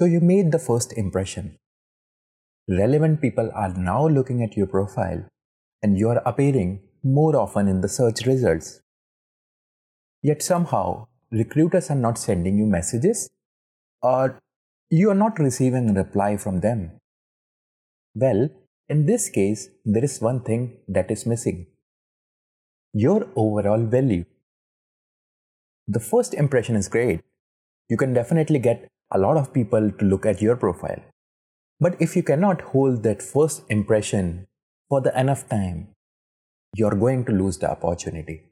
So you made the first impression. Relevant people are now looking at your profile and you are appearing more often in the search results. Yet somehow, recruiters are not sending you messages or you are not receiving a reply from them. Well, in this case, there is one thing that is missing your overall value. The first impression is great. You can definitely get a lot of people to look at your profile. But if you cannot hold that first impression for the enough time, you're going to lose the opportunity.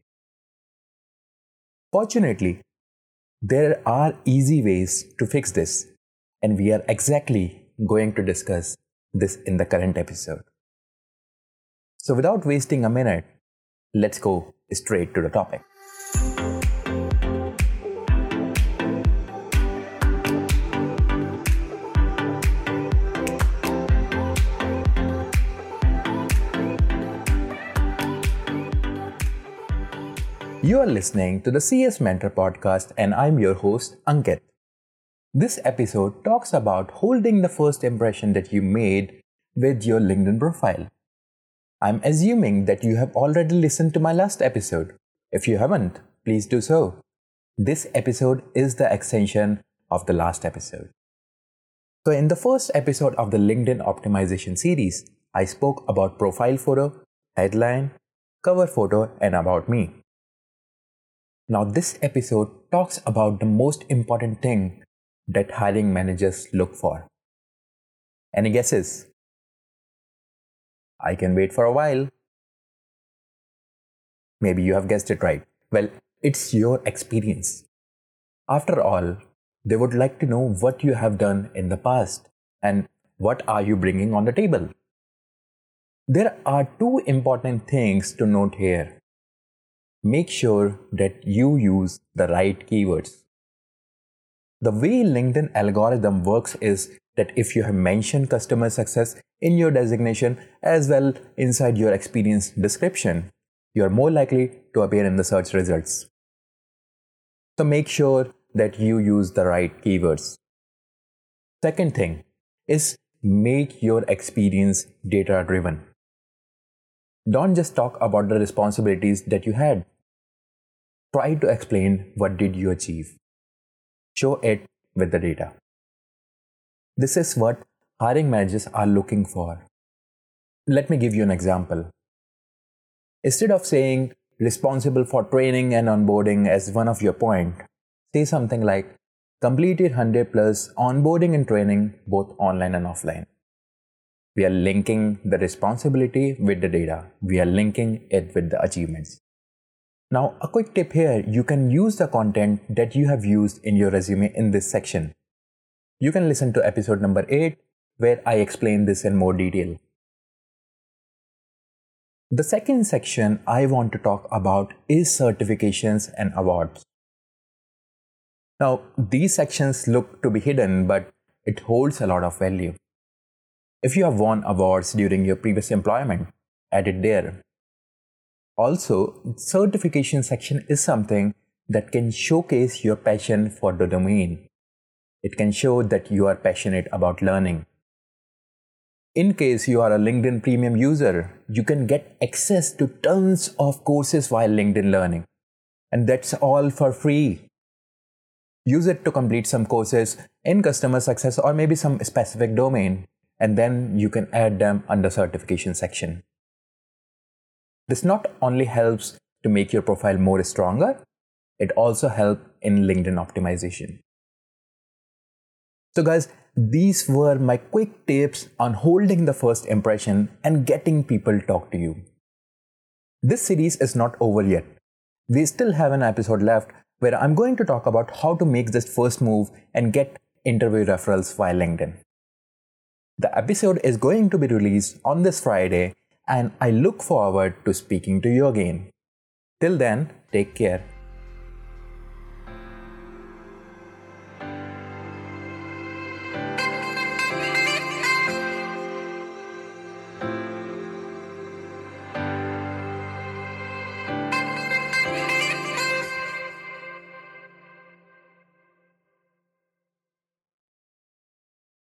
Fortunately, there are easy ways to fix this, and we are exactly going to discuss this in the current episode. So, without wasting a minute, let's go straight to the topic. You are listening to the CS Mentor podcast, and I'm your host, Ankit. This episode talks about holding the first impression that you made with your LinkedIn profile. I'm assuming that you have already listened to my last episode. If you haven't, please do so. This episode is the extension of the last episode. So, in the first episode of the LinkedIn optimization series, I spoke about profile photo, headline, cover photo, and about me. Now, this episode talks about the most important thing that hiring managers look for. Any guesses? I can wait for a while. Maybe you have guessed it right. Well, it's your experience. After all, they would like to know what you have done in the past and what are you bringing on the table. There are two important things to note here make sure that you use the right keywords. The way LinkedIn algorithm works is that if you have mentioned customer success in your designation as well inside your experience description, you are more likely to appear in the search results. So make sure that you use the right keywords. Second thing is make your experience data driven. Don't just talk about the responsibilities that you had. Try to explain what did you achieve. Show it with the data. This is what hiring managers are looking for. Let me give you an example. Instead of saying responsible for training and onboarding as one of your point, say something like completed 100 plus onboarding and training both online and offline. We are linking the responsibility with the data. We are linking it with the achievements. Now, a quick tip here, you can use the content that you have used in your resume in this section. You can listen to episode number 8 where I explain this in more detail. The second section I want to talk about is certifications and awards. Now, these sections look to be hidden, but it holds a lot of value. If you have won awards during your previous employment, add it there. Also, certification section is something that can showcase your passion for the domain. It can show that you are passionate about learning. In case you are a LinkedIn Premium user, you can get access to tons of courses while LinkedIn Learning. And that's all for free. Use it to complete some courses in customer success or maybe some specific domain and then you can add them under certification section. This not only helps to make your profile more stronger, it also helps in LinkedIn optimization. So guys, these were my quick tips on holding the first impression and getting people talk to you. This series is not over yet. We still have an episode left where I'm going to talk about how to make this first move and get interview referrals via LinkedIn. The episode is going to be released on this Friday, and I look forward to speaking to you again. Till then, take care